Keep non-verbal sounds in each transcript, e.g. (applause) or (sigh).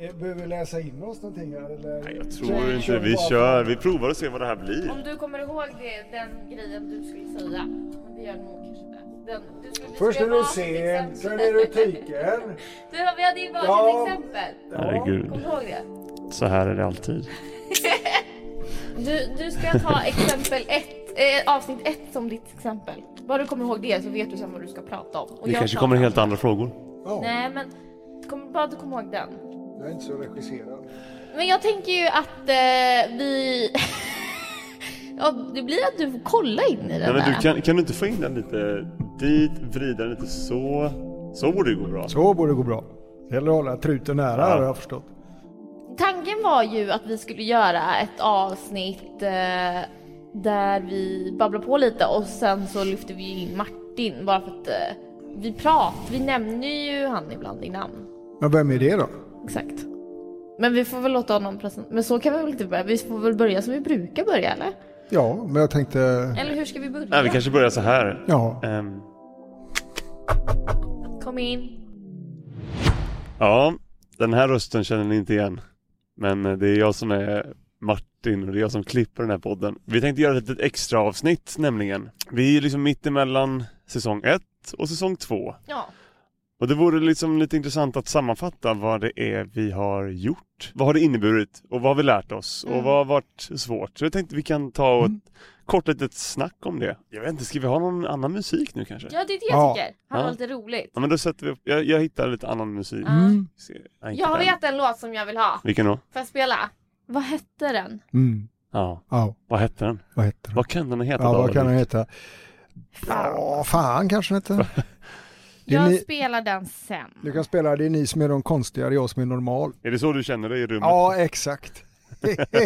Eh, Behöver vi läsa in oss någonting här eller? Nej, jag Kör- tror inte vi bara kör. Vi provar och ser vad det här blir. Om du kommer ihåg det, den grejen du skulle säga. Det gör du nog kanske inte. Den, du skulle, vi Först är ett sen exempel. är det tyken. (laughs) Du, vi hade ju varsitt Ja. exempel. Herregud. Kommer du ihåg det? Så här är det alltid. (laughs) Du, du ska ta exempel ett, eh, avsnitt ett som ditt exempel. Bara du kommer ihåg det så vet du sen vad du ska prata om. Och Det jag kanske kommer helt andra frågor. Ja, Nej men, kom, bara du kommer ihåg den. Jag är inte så regisserad. Men jag tänker ju att eh, vi... (laughs) ja, det blir att du får kolla in i den Nej, men där. du, kan, kan du inte få in den lite dit, vrida den lite så? Så borde det gå bra. Så borde det gå bra. Det gäller att hålla truten nära Ja. har jag förstått. Tanken var ju att vi skulle göra ett avsnitt eh, där vi babblar på lite och sen så lyfter vi in Martin bara för att eh, vi pratar, vi nämner ju han ibland i namn. Men vem är det då? Exakt. Men vi får väl låta honom presentera. Men så kan vi väl inte börja? Vi får väl börja som vi brukar börja eller? Ja, men jag tänkte... Eller hur ska vi börja? Nej, vi kanske börjar så här. Ja, Ehm, Kom in. ja, den här rösten känner ni inte igen. Men eh, det är jag som är Martin och det är jag som klipper den här podden. Vi tänkte göra ett litet extra avsnitt nämligen. Vi är liksom mitt emellan säsong 1 och säsong 2. Ja. Och det vore liksom lite intressant att sammanfatta vad det är vi har gjort. Vad har det inneburit och vad har vi lärt oss och Mm. vad har varit svårt. Så jag tänkte vi kan ta och Mm. ett kort litet snack om det. Jag vet inte, ska vi ha någon annan musik nu kanske? Ja det är det jag Ja. tycker. Han Ja. var lite roligt. Ja men då sätter vi upp, jag, jag hittar lite annan musik. Mm. Jag den. vet en låt som jag vill ha. Vilken då? Får jag spela? Vad hette den? Mm. Ja, Ja, vad hette den? vad heter den? Vad kan den heta Ja, vad kan den heta? Ja, fan kanske den heter. (laughs) Jag ni, spelar den sen. du kan spela, det är ni som är de konstiga, det är jag som är normal. Är det så du känner dig i rummet? Ja, exakt. (laughs)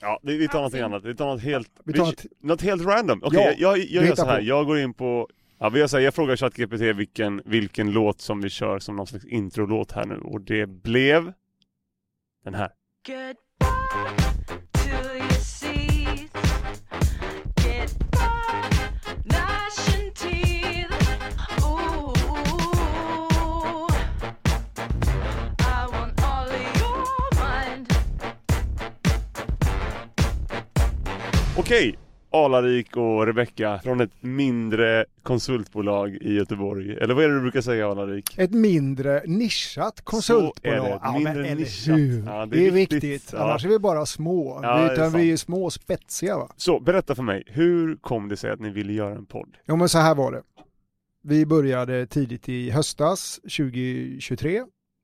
Ja, vi, vi tar någonting annat. Vi tar något helt, Vi tar något- något helt random. Okej, Ja, jag, jag, vi jag gör så här. på. Jag går in på, ja vi gör så här, jag frågar ChatGPT vilken, vilken låt som vi kör som någon slags introlåt här nu och det blev den här. Goodbye Okej, Alarik och Rebecka från ett mindre konsultbolag i Göteborg. Eller vad är det du brukar säga Alarik? Ett mindre nischat konsultbolag. Så är det, ett ja, mindre eller nischat. Ja, det, är viktigt. Ja. Annars är vi bara små. Ja, det är Utan vi är små och spetsiga va. Så, berätta för mig, hur kom det sig att ni ville göra en podd? Jo men så här var det. Vi började tidigt i höstas 2023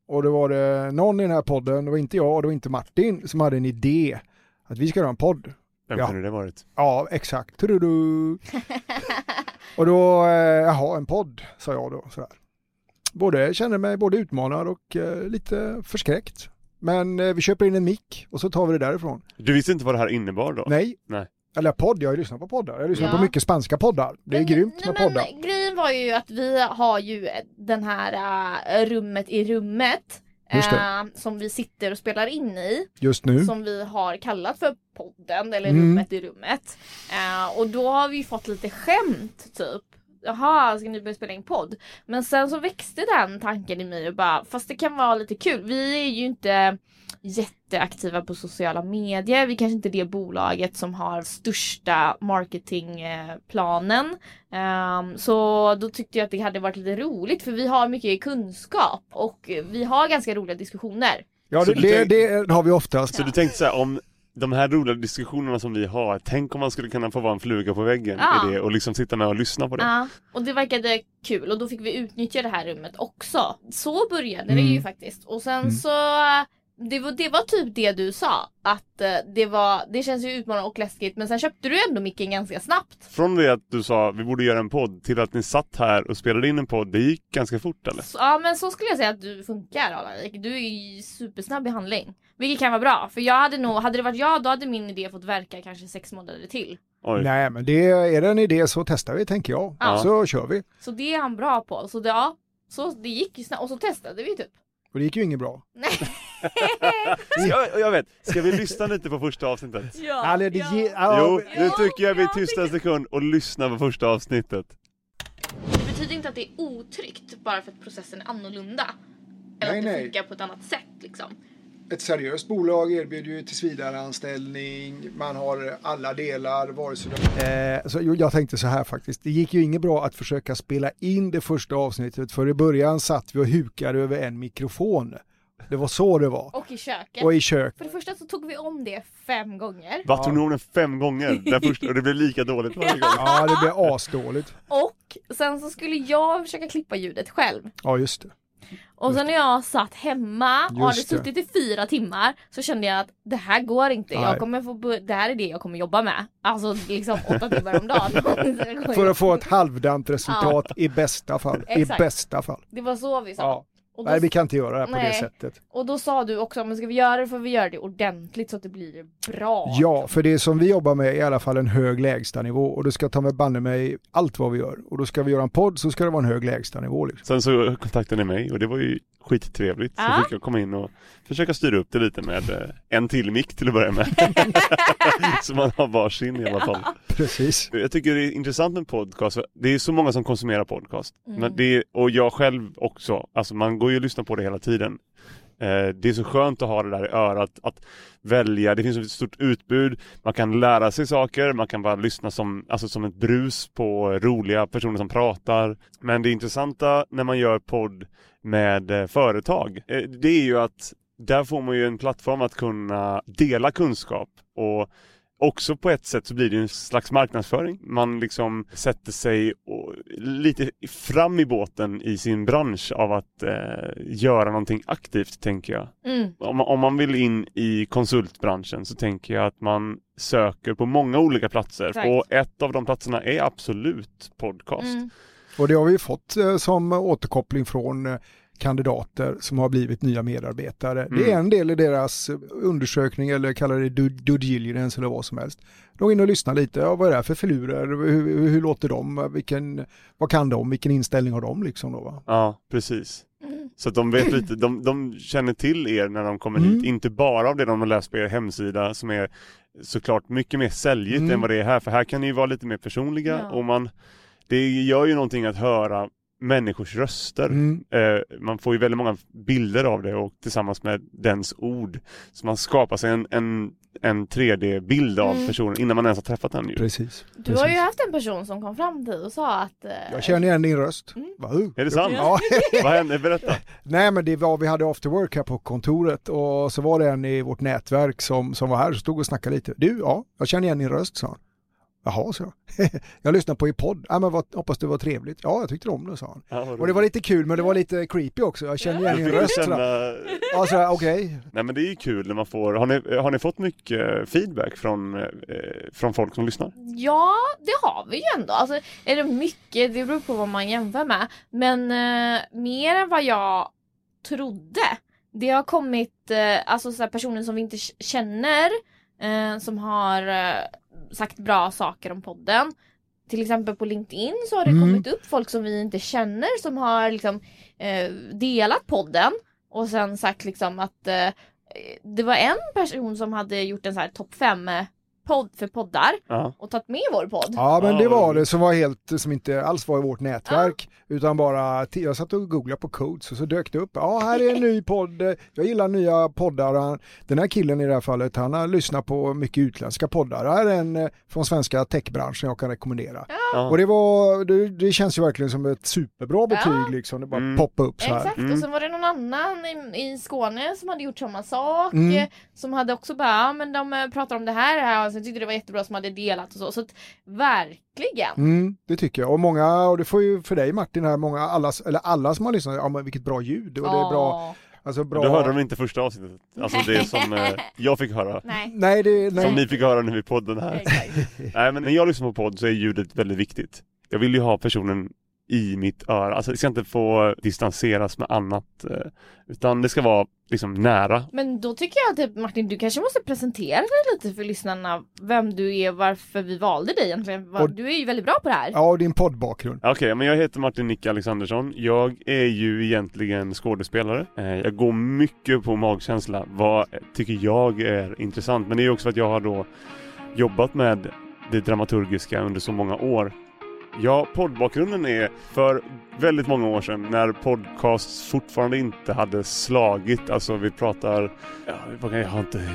och då var det någon i den här podden, det var inte jag och det var inte Martin, som hade en idé att vi ska göra en podd. Vem Ja. kunde det varit? Ja, exakt. Tududu. och då, eh, jaha, en podd, sa jag då. Sådär. Både, kände mig både utmanad och eh, lite förskräckt. Men eh, vi köper in en mick och så tar vi det därifrån. Du visste inte vad det här innebar då? Nej. Nej. Eller podd, jag har ju lyssnat på poddar. Jag har lyssnat Ja. på mycket spanska poddar. Det är Men- grymt nej, med men poddar. Grejen var ju att vi har ju den här äh, rummet i rummet. Äh, som vi sitter och spelar in i. Just nu. Som vi har kallat för podden eller Mm. rummet i rummet. Äh, och då har vi fått lite skämt typ. Jaha, ska ni börja spela in podd? Men sen så växte den tanken i mig och bara, fast det kan vara lite kul. Vi är ju inte jätteaktiva på sociala medier. Vi kanske inte är det bolaget som har största marketingplanen. Ehm, så då tyckte jag att det hade varit lite roligt för vi har mycket kunskap och vi har ganska roliga diskussioner. Ja, det, det, det har vi oftast. Så du tänkte så här, om de här roliga diskussionerna som vi har, tänk om man skulle kunna få vara en fluga på väggen Ja. i det och liksom sitta med och lyssna på det. Ja, och det verkade kul och då fick vi utnyttja det här rummet också. Så började det Mm. ju faktiskt. Och sen Mm. så det var, det var typ det du sa. Att eh, det var, det känns ju utmanande och läskigt men sen köpte du ändå micken ganska snabbt. Från det att du sa vi borde göra en podd till att ni satt här och spelade in en podd, det gick ganska fort eller? Så, ja men så skulle jag säga att du funkar Alrik. Du är ju supersnabb i handling. Vilket kan vara bra. För jag hade nog, hade det varit jag då hade min idé fått verka kanske sex månader till. Oj. Nej, men det, är det en idé så testar vi tänker jag. Ja. Så kör vi. Så det är han bra på. Så det, ja, så det gick ju snabbt. Och så testade vi typ. Och det gick ju inget bra. (laughs) Jag, jag vet, ska vi lyssna lite på första avsnittet? (laughs) Ja, Eller det ja. ge, ja, Jo, nu Ja, tycker jag vi jag tystar en sekund och lyssnar på första avsnittet. Det betyder inte att det är otryggt bara för att processen är annorlunda. Eller Nej, att det nej. funkar på ett annat sätt liksom. Ett seriöst bolag erbjuder ju tillsvidareanställning, man har alla delar, vare sig eh, så Jag tänkte så här faktiskt, det gick ju inget bra att försöka spela in det första avsnittet för i början satt vi och hukade över en mikrofon. Det var så det var. Och i köket. Och i kök. För det första så tog vi om det fem gånger. Va, tog ni om den fem gånger? Den (laughs) första, och det blev lika dåligt varje gång. Ja, det blev asdåligt. Och sen så skulle jag försöka klippa ljudet själv. Ja, just det. Och sen när jag satt hemma och hade Just det. suttit i fyra timmar så kände jag att det här går inte. Nej. Jag kommer få, det här är det jag kommer jobba med. Alltså liksom åtta timmar om dagen. (laughs) (laughs) För att få ett halvdant resultat i bästa fall. I Exakt. bästa fall. Det var så vi sa. Ja. Och, då, Nej, vi kan inte göra det här på det Nej. sättet. och då sa du också, men ska vi göra det får vi göra det ordentligt så att det blir bra. Ja, för det som vi jobbar med är i alla fall en hög lägstanivå och det ska ta med banne mig allt vad vi gör. Och då ska vi göra en podd så ska det vara en hög lägstanivå. Liksom. Sen så kontaktade ni mig och det var ju skittrevligt. Så Ja. fick jag komma in och försöka styra upp det lite med eh, en till mick till att börja med. (laughs) så man har varsin i alla fall. Precis. Jag tycker det är intressant med podcast, det är så många som konsumerar podcast. Mm. Men det är, och jag själv också, alltså man går ju och lyssnar på det hela tiden. Eh, det är så skönt att ha det där i örat, att välja, det finns ett stort utbud, man kan lära sig saker, man kan bara lyssna som, alltså som ett brus på roliga personer som pratar. Men det intressanta när man gör podd med eh, företag, eh, det är ju att där får man ju en plattform att kunna dela kunskap och Också på ett sätt så blir det en slags marknadsföring. Man liksom sätter sig lite fram i båten i sin bransch av att eh, göra någonting aktivt, tänker jag. Mm. Om, man- om man vill in i konsultbranschen så tänker jag att man söker på många olika platser. Exakt. Och ett av de platserna är absolut podcast. Mm. Och det har vi fått eh, som återkoppling från eh, kandidater som har blivit nya medarbetare. Det är Mm. en del i deras undersökning eller kallar det due, due diligence eller vad som helst. De går in och lyssnar lite, ja, vad är det här för filurer, hur, hur låter de, vilken, vad kan de, vilken inställning har de liksom då va? Ja, precis. Mm. Så att de vet lite, de, de känner till er när de kommer Mm. hit, inte bara av det de har läst på er hemsida som är såklart mycket mer säljigt Mm. än vad det är här, för här kan ni ju vara lite mer personliga Ja. och man, det gör ju någonting att höra människors röster. Mm. Eh, man får ju väldigt många bilder av det och tillsammans med dens ord. Så man skapar sig en, en, en 3D-bild av Mm. personen innan man ens har träffat den ju. Precis. Du har ju Precis. haft en person som kom fram till dig och sa att... eh, Jag känner igen din röst. Mm. Va, uh. Är det sant? Ja. (laughs) Vad hände? Berätta. Nej men det var, vi hade after work här på kontoret och så var det en i vårt nätverk som, som var här och stod och snackade lite. Du, ja, jag känner igen din röst, sa han. Jaha, så jag. (laughs) jag lyssnade på er podd. Ja, men vad, hoppas det var trevligt. Ja, jag tyckte om det, sa han. Ja, Och det var lite kul, men det var lite creepy också. Jag känner igen din röst. känna... sådär. Ja, så här, okej. Nej men det är ju kul när man får, har ni, har ni fått mycket feedback från, eh, från folk som lyssnar? Ja, det har vi ju ändå. Alltså, är det mycket, det beror på vad man jämför med. Men eh, mer än vad jag trodde. Det har kommit eh, alltså, så här, personer som vi inte känner eh, som har eh, sagt bra saker om podden. Till exempel på LinkedIn så har det Mm. kommit upp folk som vi inte känner som har liksom, eh, delat podden och sen sagt liksom att eh, det var en person som hade gjort en så här topp 5 podd för poddar Ja. och tagit med vår podd. Ja, men Ja, det var det som var helt, som inte alls var i vårt nätverk. Utan bara, jag satt och googlade på codes och så dök det upp. Ja, här är en ny podd. Jag gillar nya poddar. Den här killen i det här fallet, han har lyssnat på mycket utländska poddar. Här är en eh, från svenska techbranschen jag kan rekommendera. Ja. Och det var, det, det känns ju verkligen som ett superbra betyg Ja. liksom. Det bara Mm. poppa upp så här. Exakt, Mm. och sen var det någon annan i, i Skåne som hade gjort samma sak. Mm. Som hade också bara, ja men de eh, pratar om det här, här sen tyckte det var jättebra som hade delat och så. Så att verkligen. Mm, det tycker jag. Och många, och det får ju för dig Martin här, många, alla, eller alla som har lyssnat, ja men vilket bra ljud och det är bra, alltså bra. Du hörde de inte första avsnittet, alltså det som eh, (laughs) jag fick höra. Nej. Nej, det, nej. Som ni fick höra nu i podden här. Nej men när jag lyssnar på podd så är ljudet väldigt viktigt. Jag vill ju ha personen i mitt öra, alltså det ska inte få distanseras med annat. eh, Utan det ska vara liksom nära. Men då tycker jag att typ, Martin, du kanske måste presentera dig lite för lyssnarna. Vem du är, varför vi valde dig egentligen. Och- Du är ju väldigt bra på det här. Ja, och din poddbakgrund. Okej, men jag heter Martin Nick Alexandersson. Jag är ju egentligen skådespelare. Eh, Jag går mycket på magkänsla. Vad tycker jag är intressant? Men det är också för att jag har då jobbat med det dramaturgiska under så många år. Ja, poddbakgrunden är för väldigt många år sedan när podcasts fortfarande inte hade slagit. Alltså vi pratar, ja, jag jag har inte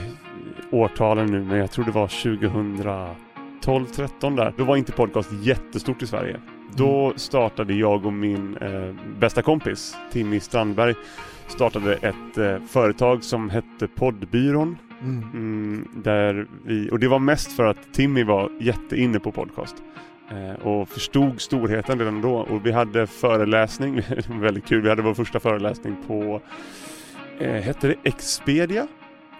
årtalen nu men jag tror det var 2012, 13 där. Då var inte podcast jättestort i Sverige. Då startade jag och min eh, bästa kompis Timmy Strandberg startade ett eh, företag som hette Poddbyrån. Mm. Mm, där vi, och det var mest för att Timmy var jätteinne på podcast. Eh, och förstod storheten redan då. Och vi hade föreläsning, (laughs) väldigt kul. Vi hade vår första föreläsning på, eh, hette det Expedia?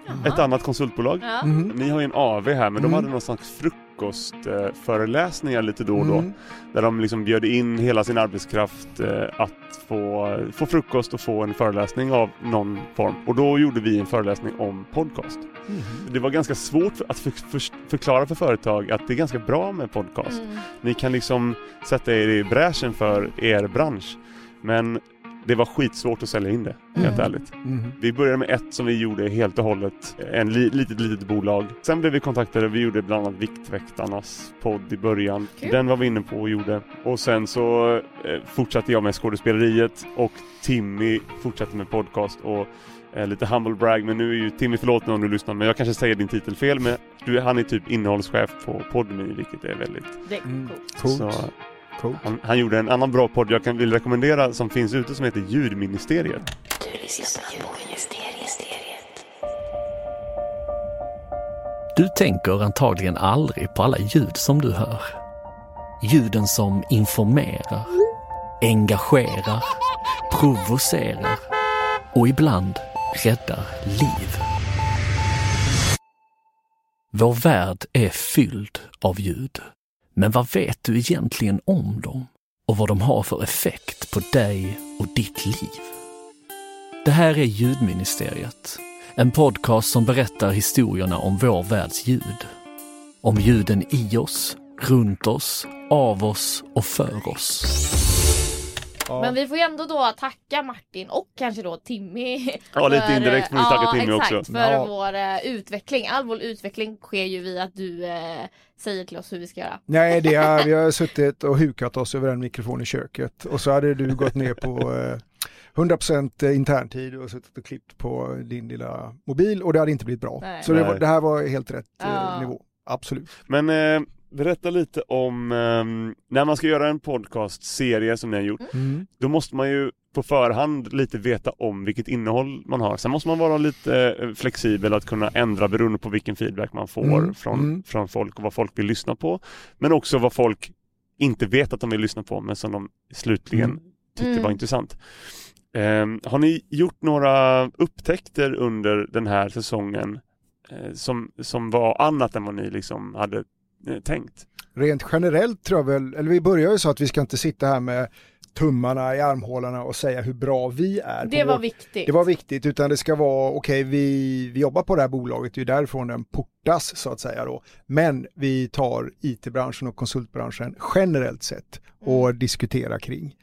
Jaha. Ett annat konsultbolag. Ja. Mm. Ni har ju en AV här men de Mm. hade någon slags frukostföreläsningar föreläsningar lite då och då. Mm. Där de liksom bjöd in hela sin arbetskraft eh, att få, få frukost och få en föreläsning av någon form. Och då gjorde vi en föreläsning om podcast. Mm. Det var ganska svårt att för, för, förklara för företag att det är ganska bra med podcast. Mm. Ni kan liksom sätta er i bräschen för er bransch. Men det var skitsvårt att sälja in det, helt Mm. ärligt. Mm. Vi började med ett som vi gjorde helt och hållet. En li, litet, litet bolag. Sen blev vi kontaktade. Vi gjorde bland annat Viktväktarnas podd i början. Kul. Den var vi inne på och gjorde. Och sen så eh, fortsatte jag med skådespeleriet och Timmy fortsatte med podcast och eh, lite humble brag. Men nu är ju Timmy, förlåt nu om du lyssnar, men jag kanske säger din titel fel. Men du, han är typ innehållschef på Podme, vilket är väldigt... Det är Mm. Coolt. Så, Coolt. han, han gjorde en annan bra podd jag kan, vill rekommendera som finns ute som heter Ljudministeriet. Du tänker antagligen aldrig på alla ljud som du hör. Ljuden som informerar, engagerar, provocerar och ibland räddar liv. Vår värld är fylld av ljud. Men vad vet du egentligen om dem? Och vad de har för effekt på dig och ditt liv? Det här är Ljudministeriet. En podcast som berättar historierna om vår världs ljud. Om ljuden i oss, runt oss, av oss och för oss. Ja. Men vi får ju ändå då tacka Martin och kanske då Timmy. Ja, lite för- indirekt får vi tacka ja, Timmy exakt, också. för Ja. vår eh, utveckling. All vår utveckling sker ju via att du eh, säger till oss hur vi ska göra. Nej, det är, (laughs) vi har suttit och hukat oss över en mikrofon i köket och så hade du gått ner på eh, 100% interntid och suttit och klippt på din lilla mobil och det hade inte blivit bra. Nej. Så det, var, det här var helt rätt Ja. nivå. Absolut. Men berätta lite om ehm, när man ska göra en podcastserie som ni har gjort. Mm. Då måste man ju på förhand lite veta om vilket innehåll man har. Sen måste man vara lite eh, flexibel att kunna ändra beroende på vilken feedback man får Mm, Från, mm. från folk och vad folk vill lyssna på. Men också vad folk inte vet att de vill lyssna på men som de slutligen Mm. tyckte Mm. var intressant. Ehm, har ni gjort några upptäckter under den här säsongen eh, som, som var annat än vad ni liksom hade tänkt? Rent generellt tror jag väl, eller vi börjar ju så att vi ska inte sitta här med tummarna i armhålorna och säga hur bra vi är. Det var vår- viktigt. Det var viktigt, utan det ska vara, okej vi, vi jobbar på det här bolaget, det är ju därifrån den portas så att säga då. Men vi tar IT-branschen och konsultbranschen generellt sett och diskuterar kring.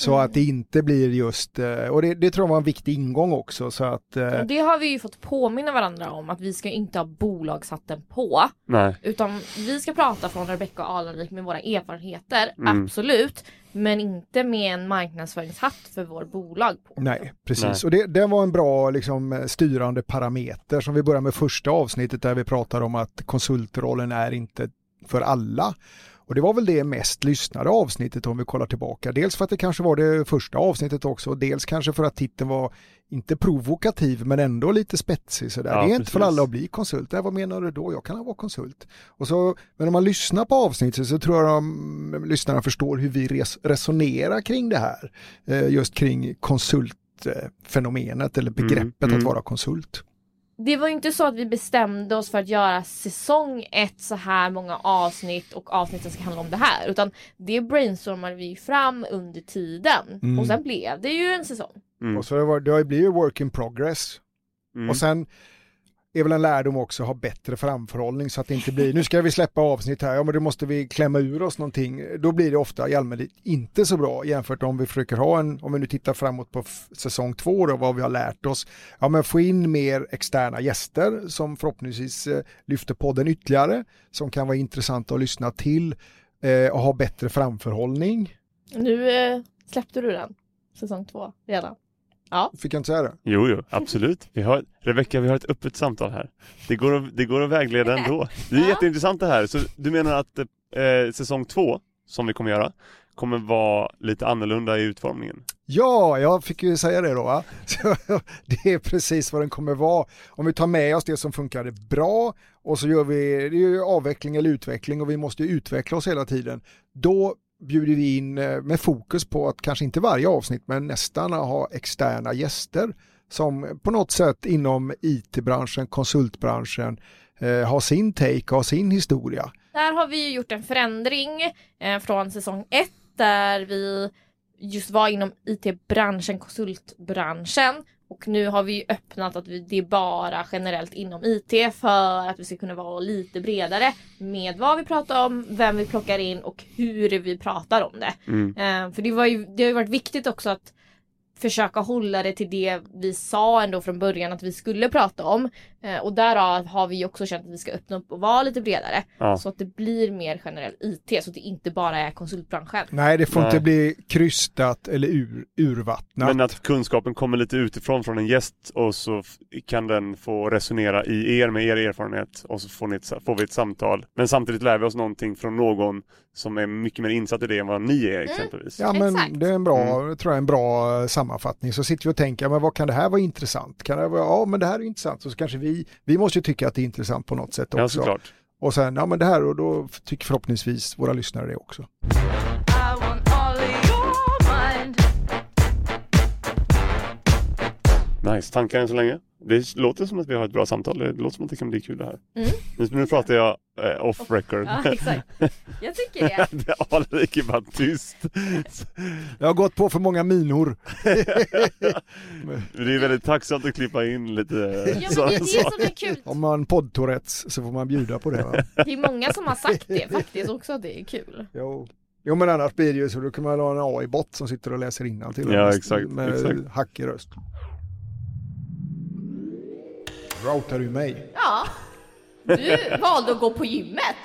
Så Mm. att det inte blir just, eh, och det, det tror jag var en viktig ingång också så att eh, Och det har vi ju fått påminna varandra om att vi ska inte ha bolagshatten på. Nej. Utan vi ska prata från Rebecca och Alenvik med våra erfarenheter, Mm. absolut. Men inte med en marknadsföringshatt för vår bolag på. Nej, precis. Nej. Och det, det var en bra liksom, eh, styrande parameter som vi börjar med första avsnittet där vi pratar om att konsultrollen är inte för alla. Och det var väl det mest lyssnade avsnittet om vi kollar tillbaka. Dels för att det kanske var det första avsnittet också, dels kanske för att titeln var inte provokativ men ändå lite spetsig sådär. Ja, det är inte för precis. alla att bli konsult. Nej, vad menar du då? Jag kan vara konsult. Och så, men om man lyssnar på avsnittet så tror jag de, lyssnarna förstår hur vi res, resonerar kring det här. Eh, just kring konsultfenomenet eller begreppet Mm, att mm. vara konsult. Det var ju inte så att vi bestämde oss för att göra säsong ett så här många avsnitt och avsnitten ska handla om det här. Utan det brainstormade vi fram under tiden. Mm. Och sen blev det ju en säsong. Mm. Och så det, var, det har ju blivit work in progress. Mm. Och sen är väl en lärdom också att ha bättre framförhållning så att det inte blir, nu ska vi släppa avsnitt här, ja men då måste vi klämma ur oss någonting. Då blir det ofta i allmänhet inte så bra jämfört om vi försöker ha en, om vi nu tittar framåt på säsong två då, vad vi har lärt oss. Ja men få in mer externa gäster som förhoppningsvis eh, lyfter podden ytterligare, som kan vara intressanta att lyssna till. eh, och ha bättre framförhållning. Nu eh, släppte du den. Säsong två redan. Fick jag inte säga det? Jo, jo, absolut. Vi har, Rebecka, vi har ett öppet samtal här. Det går, att, det går att vägleda ändå. Det är Ja. jätteintressant det här. Så du menar att eh, säsong två, som vi kommer göra, kommer vara lite annorlunda i utformningen? Ja, jag fick ju säga det då. Va? (laughs) Så, det är precis vad den kommer vara. Om vi tar med oss det som funkade bra och så gör vi, det är ju avveckling eller utveckling och vi måste ju utveckla oss hela tiden. Då bjuder vi in eh, med fokus på att kanske inte varje avsnitt men nästan ha externa gäster som på något sätt inom IT-branschen, konsultbranschen eh, har sin take, har sin historia. Där har vi ju gjort en förändring eh, från säsong ett där vi just var inom IT-branschen, konsultbranschen. Och nu har vi öppnat att vi, det är bara generellt inom IT för att vi ska kunna vara lite bredare med vad vi pratar om, vem vi plockar in och hur vi pratar om det. Mm. Eh, för det, ju, det har ju varit viktigt också att försöka hålla det till det vi sa ändå från början att vi skulle prata om. Eh, och därav har vi också känt att vi ska öppna upp och vara lite bredare. Ja. Så att det blir mer generell IT så att det inte bara är konsultbranschen. Nej, det får Nej. inte bli krystat eller ur, urvattnat. Men att kunskapen kommer lite utifrån från en gäst och så kan den få resonera i er med er erfarenhet och så får, ni ett, får vi ett samtal. Men samtidigt lär vi oss någonting från någon som är mycket mer insatt i det än vad ni är exempelvis. Ja men Exakt. det är en bra, Mm. tror jag, en bra eh, sammanfattning. Så sitter vi och tänker, men vad kan det här vara intressant? Kan det vara, ja men det här är intressant. Och så kanske vi, vi måste ju tycka att det är intressant på något sätt Ja, också. såklart. och sen, ja men det här och då tycker förhoppningsvis våra lyssnare det också. Nice, tankar än så länge? Det låter som att vi har ett bra samtal. Det låter som att det kan bli kul det här. Mm. Nu, nu pratar jag eh, off record. Ja, exakt. Jag tycker det. (laughs) Alrik är bara tyst. Jag har gått på för många minor. (laughs) Det är väldigt tacksamt att klippa in lite Ja, men det är det som är kul. Om man poddtourettes så får man bjuda på det. Va? Det är många som har sagt det faktiskt också att det är kul. Jo. jo men annars blir det ju så, då kan man ha en AI-bot som sitter och läser innantill Ja, exakt, med exakt. hackig röst. Routar du mig? Ja. Du valde att gå på gymmet.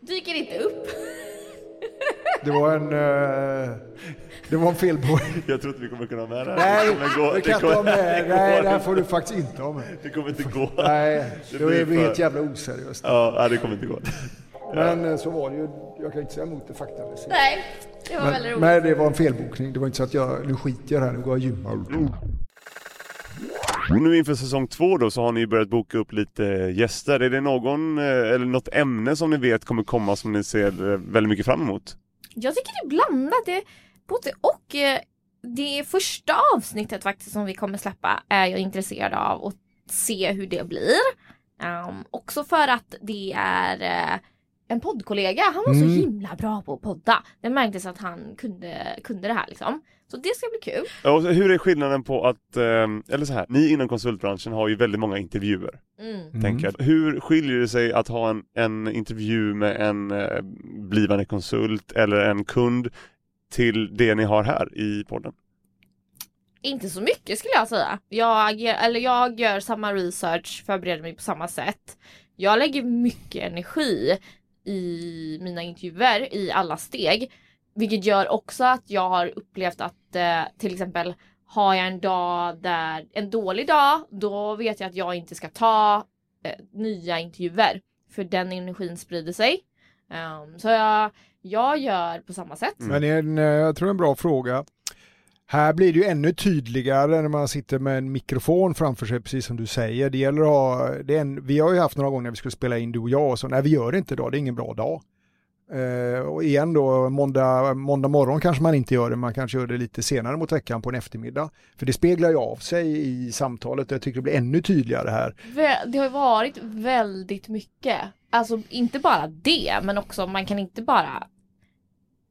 Dyker inte upp. Det var en, eh, det var en felbord. Jag tror inte vi kommer kunna ha med det här. Nej, det gå. det kan jag inte ha med. Nej, det här får du faktiskt inte ha med. Det kommer inte gå. Nej, Det då är vi för- helt jävla oseriöst. Ja, nej, det kommer inte gå. Men eh, så var det ju. Jag kan inte säga emot det faktamässigt. Nej, det var väldigt Men, roligt. men det var en felbokning. Det var inte så att jag, nu skiter jag här, nu går jag och gymmar. Nu inför säsong två då så har ni börjat boka upp lite gäster. Är det någon, eh, eller något ämne som ni vet kommer komma som ni ser eh, väldigt mycket fram emot? Jag tycker det är blandat. Det är både och. eh, Det första avsnittet faktiskt som vi kommer släppa är jag intresserad av att se hur det blir. Um, också för att det är en poddkollega. Han var Mm. så himla bra på att podda. Det märktes att han kunde, kunde det här liksom. Så det ska bli kul. Och hur är skillnaden på att, eh, eller så här, ni inom konsultbranschen har ju väldigt många intervjuer. Mm. Tänker jag. Hur skiljer det sig att ha en, en intervju med en eh, blivande konsult eller en kund till det ni har här i podden? Inte så mycket skulle jag säga. Jag, eller jag gör samma research, förbereder mig på samma sätt. Jag lägger mycket energi i mina intervjuer i alla steg. Vilket gör också att jag har upplevt att eh, till exempel har jag en dag där, en dålig dag, då vet jag att jag inte ska ta eh, nya intervjuer. För den energin sprider sig. Um, så jag, jag gör på samma sätt. Mm. Men en, eh, jag tror en bra fråga. Här blir det ju ännu tydligare när man sitter med en mikrofon framför sig, precis som du säger. Det gäller att ha, det en, vi har ju haft några gånger när vi skulle spela in du och jag och så, nej vi gör det inte idag, det är ingen bra dag. Eh, och igen då, måndag, måndag morgon kanske man inte gör det, man kanske gör det lite senare mot veckan på en eftermiddag. För det speglar ju av sig i samtalet och jag tycker det blir ännu tydligare här. Det har varit väldigt mycket. Alltså inte bara det, men också man kan inte bara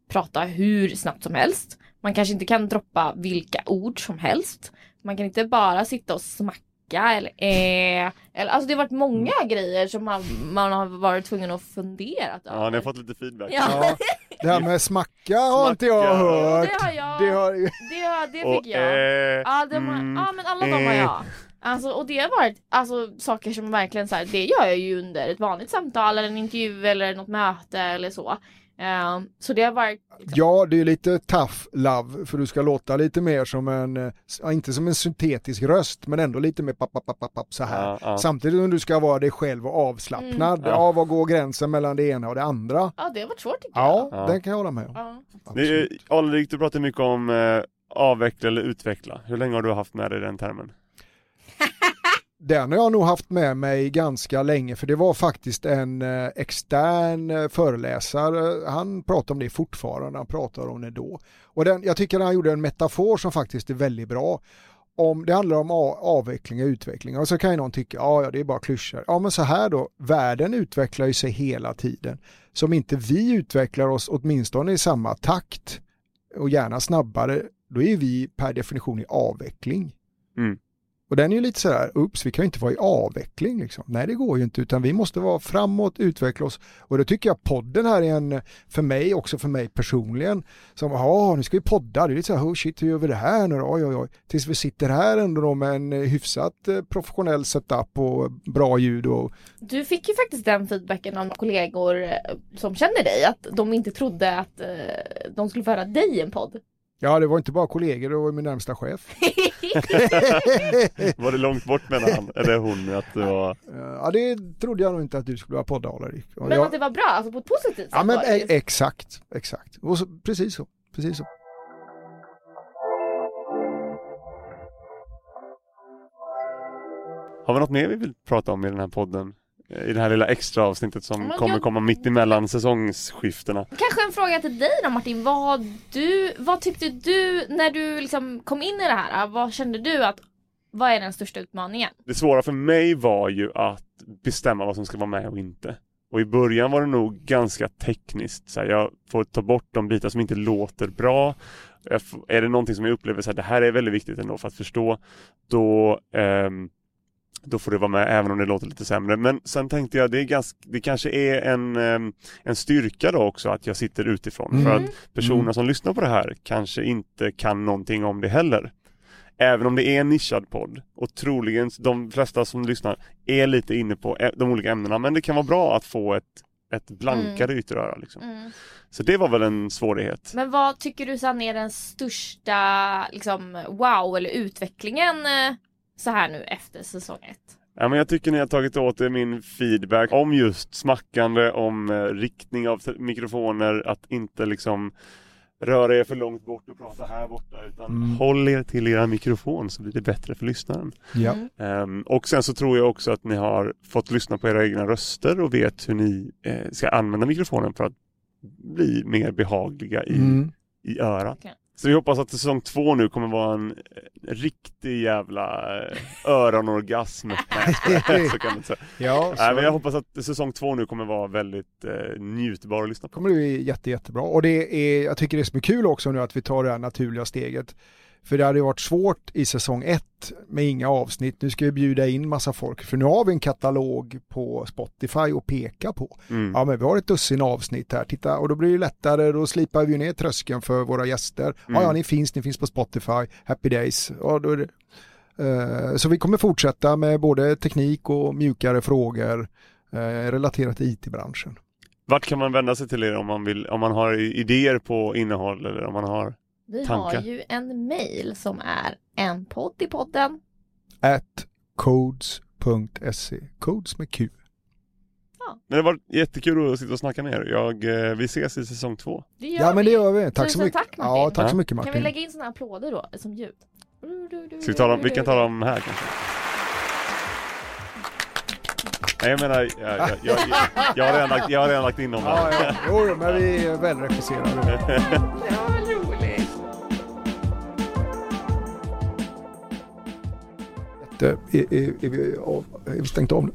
prata hur snabbt som helst. Man kanske inte kan droppa vilka ord som helst. Man kan inte bara sitta och smacka eller eh, eller, Alltså det har varit många grejer som man, man har varit tvungen att fundera Ja, över. ni har fått lite feedback. Ja. Ja, det här med smacka har inte jag Smacka. hört. Det har jag. Det har, Det, har- det Och, fick jag. eh, Ja, de har, mm, ja men alla de har eh. jag. Alltså, och det har varit alltså, saker som verkligen så här, det gör jag ju under ett vanligt samtal eller en intervju eller något möte eller så. Eh, så det har varit, Ja, det är lite tough love för du ska låta lite mer som en, eh, ja, inte som en syntetisk röst men ändå lite mer papp, papp, papp, papp, så här. Ja, ja. Samtidigt som du ska vara dig själv och avslappnad. Mm. Ja, var går gränsen mellan det ena och det andra? ja det har varit svårt tycker Ja, jag. Ja. den kan jag hålla med om. Ja. Alrik, du pratar mycket om eh, avveckla eller utveckla. Hur länge har du haft med dig den termen? Den har jag nog haft med mig ganska länge för det var faktiskt en eh, extern eh, föreläsare, han pratar om det fortfarande, han pratar om det då. Och den, jag tycker han gjorde en metafor som faktiskt är väldigt bra. Om det handlar om avveckling och utveckling och så kan ju någon tycka, ja, ja det är bara klyschor. Ja men så här då, världen utvecklar ju sig hela tiden. Så om inte vi utvecklar oss åtminstone i samma takt och gärna snabbare, då är vi per definition i avveckling. Mm. Och den är ju lite sådär, ups, vi kan ju inte vara i avveckling liksom. Nej, det går ju inte, utan vi måste vara framåt, utveckla oss. Och då tycker jag podden här är en, för mig, också för mig personligen, som, ja, nu ska vi podda, det är lite såhär, oh shit, hur gör vi det här nu då? Oj, oj, oj. Tills vi sitter här ändå då med en eh, hyfsat eh, professionell setup och bra ljud och, Du fick ju faktiskt den feedbacken av kollegor eh, som känner dig, att de inte trodde att de skulle få höra dig i en podd ja, det var inte bara kollegor, det var min närmsta chef. (laughs) Var det långt bort menar han, eller hon, att det var... Ja, det trodde jag nog inte att du skulle vara. Och Men jag- att det var bra, alltså på ett positivt sätt Ja men e- exakt, exakt. Och så, precis så, precis så. Har vi något mer vi vill prata om i den här podden? I det här lilla extra avsnittet som Men kommer jag- komma mitt emellan säsongsskiftena. Kanske en fråga till dig då Martin, vad, du, vad tyckte du när du liksom kom in i det här? Vad kände du att, vad är den största utmaningen? Det svåra för mig var ju att bestämma vad som ska vara med och inte. Och i början var det nog ganska tekniskt. Så här, jag får ta bort de bitar som inte låter bra. Är det någonting som jag upplever så här, det här är väldigt viktigt ändå för att förstå, då, ehm, då får det vara med även om det låter lite sämre. Men sen tänkte jag det, är ganska, det kanske är en, en styrka då också att jag sitter utifrån. Mm. För att personerna Mm. som lyssnar på det här kanske inte kan någonting om det heller. Även om det är en nischad podd och troligen de flesta som lyssnar är lite inne på de olika ämnena men det kan vara bra att få ett, ett blankare ytteröra. Liksom. Mm. Så det var väl en svårighet. Men vad tycker du Sanne är den största liksom, wow eller utvecklingen eh, så här nu efter säsong ett? Ja, men jag tycker ni har tagit åt er min feedback om just smackande, om eh, riktning av mikrofoner, att inte liksom röra er för långt bort och prata här borta utan Mm. håll er till era mikrofon så blir det bättre för lyssnaren. Ja. Ehm, och sen så tror jag också att ni har fått lyssna på era egna röster och vet hur ni eh, ska använda mikrofonen för att bli mer behagliga i, Mm. i örat. Okej. Så vi hoppas att säsong två nu kommer vara en, eh, riktig jävla eh, öronorgasm. (laughs) Så kan man säga. Ja, så Nej, men jag hoppas att säsong två nu kommer vara väldigt eh, njutbar att lyssna på. kommer det bli jätte, jättebra. Och det är, jag tycker det är är kul också nu att vi tar det här naturliga steget. För det hade varit svårt i säsong ett med inga avsnitt. Nu ska vi bjuda in massa folk. För nu har vi en katalog på Spotify att peka på. Mm. Ja men vi har ett dussin avsnitt här, titta och då blir det lättare, då slipar vi ner tröskeln för våra gäster. Ja, ja Mm. ni finns, ni finns på Spotify, Happy Days. Ja, då det. Eh, så vi kommer fortsätta med både teknik och mjukare frågor eh, relaterat till IT-branschen. Vart kan man vända sig till er om man, vill, om man har idéer på innehåll eller om man har Vi Tankar? har ju en mail som är en podd i podden. At codes.se, codes med Q. Men det var jättekul att sitta och snacka med er. Jag, eh, vi ses i säsong två. Det gör Ja men det vi. gör vi, tack så Tusen mycket. tack, Martin. ja, tack så Ja. mycket Kan vi Martin. lägga in sådana applåder då som ljud? Ska vi, tala om, vi kan tala om här kanske. Nej jag menar, jag, jag, jag, jag, har, redan lagt, jag har redan lagt in dem Ja, här. ja. Jo, men vi är välregisserade. Det var väl roligt. Inte Är, är, är, vi, av- är vi stängt av nu?